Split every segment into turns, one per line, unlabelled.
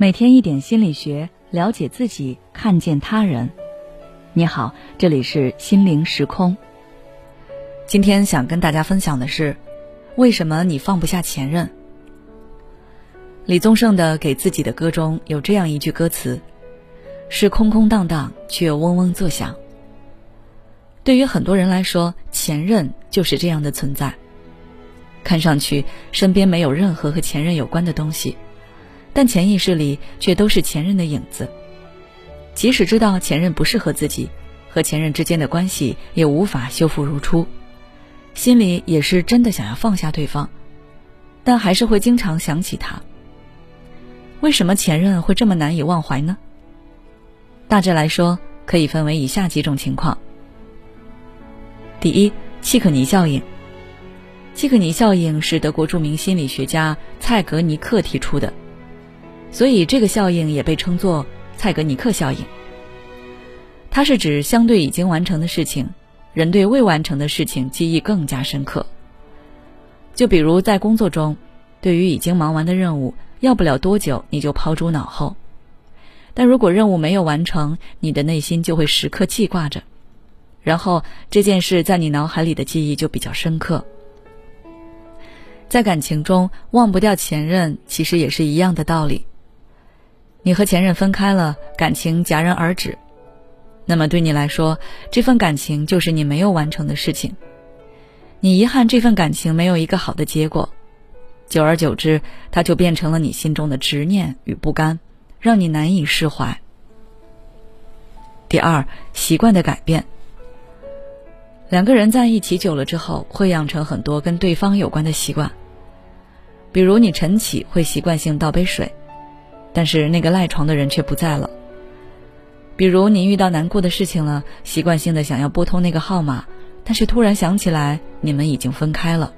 每天一点心理学，了解自己，看见他人。你好，这里是心灵时空。今天想跟大家分享的是，为什么你放不下前任？李宗盛的《给自己的歌》中有这样一句歌词：“是空空荡荡，却又嗡嗡作响。”对于很多人来说，前任就是这样的存在。看上去身边没有任何和前任有关的东西。但潜意识里却都是前任的影子，即使知道前任不适合自己，和前任之间的关系也无法修复如初，心里也是真的想要放下对方，但还是会经常想起他。为什么前任会这么难以忘怀呢？大致来说，可以分为以下几种情况。第一，契可尼效应。契可尼效应是德国著名心理学家蔡格尼克提出的。所以，这个效应也被称作蔡格尼克效应。它是指相对已经完成的事情，人对未完成的事情记忆更加深刻。就比如在工作中，对于已经忙完的任务，要不了多久你就抛诸脑后；但如果任务没有完成，你的内心就会时刻记挂着，然后这件事在你脑海里的记忆就比较深刻。在感情中，忘不掉前任，其实也是一样的道理。你和前任分开了，感情戛然而止，那么对你来说，这份感情就是你没有完成的事情。你遗憾这份感情没有一个好的结果，久而久之，它就变成了你心中的执念与不甘，让你难以释怀。第二，习惯的改变。两个人在一起久了之后，会养成很多跟对方有关的习惯，比如你晨起会习惯性倒杯水。但是那个赖床的人却不在了。比如你遇到难过的事情了，习惯性的想要拨通那个号码，但是突然想起来你们已经分开了。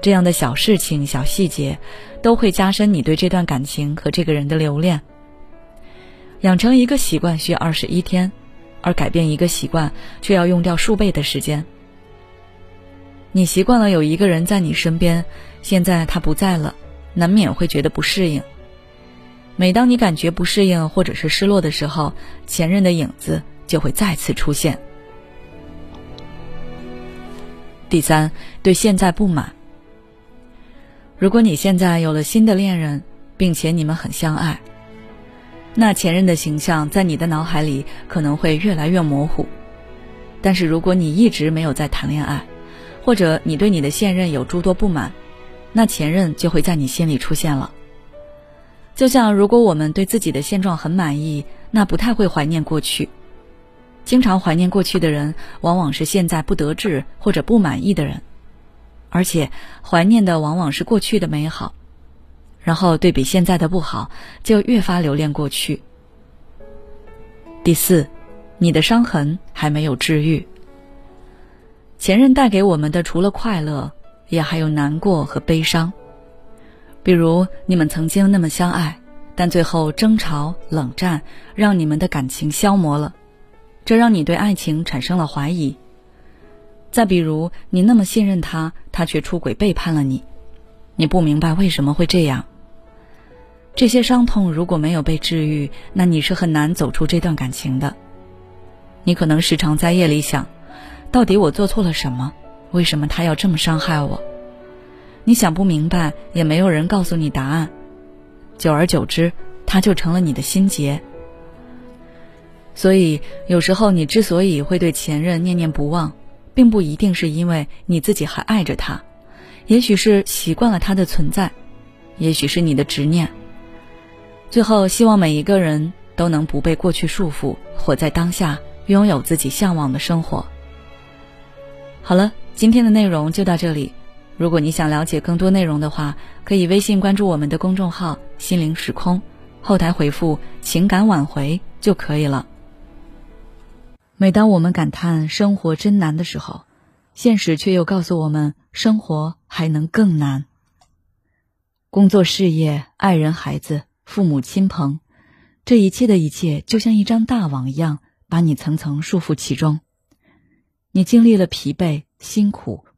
这样的小事情、小细节，都会加深你对这段感情和这个人的留恋。养成一个习惯需要二十一天，而改变一个习惯却要用掉数倍的时间。你习惯了有一个人在你身边，现在他不在了，难免会觉得不适应。每当你感觉不适应或者是失落的时候，前任的影子就会再次出现。第三，对现在不满。如果你现在有了新的恋人，并且你们很相爱，那前任的形象在你的脑海里可能会越来越模糊。但是如果你一直没有在谈恋爱，或者你对你的现任有诸多不满，那前任就会在你心里出现了。就像，如果我们对自己的现状很满意，那不太会怀念过去。经常怀念过去的人，往往是现在不得志或者不满意的人，而且怀念的往往是过去的美好，然后对比现在的不好，就越发留恋过去。第四，你的伤痕还没有治愈。前任带给我们的，除了快乐，也还有难过和悲伤。比如你们曾经那么相爱，但最后争吵、冷战，让你们的感情消磨了，这让你对爱情产生了怀疑。再比如你那么信任他，他却出轨背叛了你，你不明白为什么会这样。这些伤痛如果没有被治愈，那你是很难走出这段感情的。你可能时常在夜里想，到底我做错了什么？为什么他要这么伤害我？你想不明白，也没有人告诉你答案。久而久之，他就成了你的心结。所以，有时候你之所以会对前任念念不忘，并不一定是因为你自己还爱着他，也许是习惯了他的存在，也许是你的执念。最后，希望每一个人都能不被过去束缚，活在当下，拥有自己向往的生活。好了，今天的内容就到这里。如果你想了解更多内容的话，可以微信关注我们的公众号“心灵时空”，后台回复“情感挽回”就可以了。每当我们感叹生活真难的时候，现实却又告诉我们，生活还能更难。工作、事业、爱人、孩子、父母亲朋，这一切的一切，就像一张大网一样，把你层层束缚其中。你经历了疲惫、辛苦。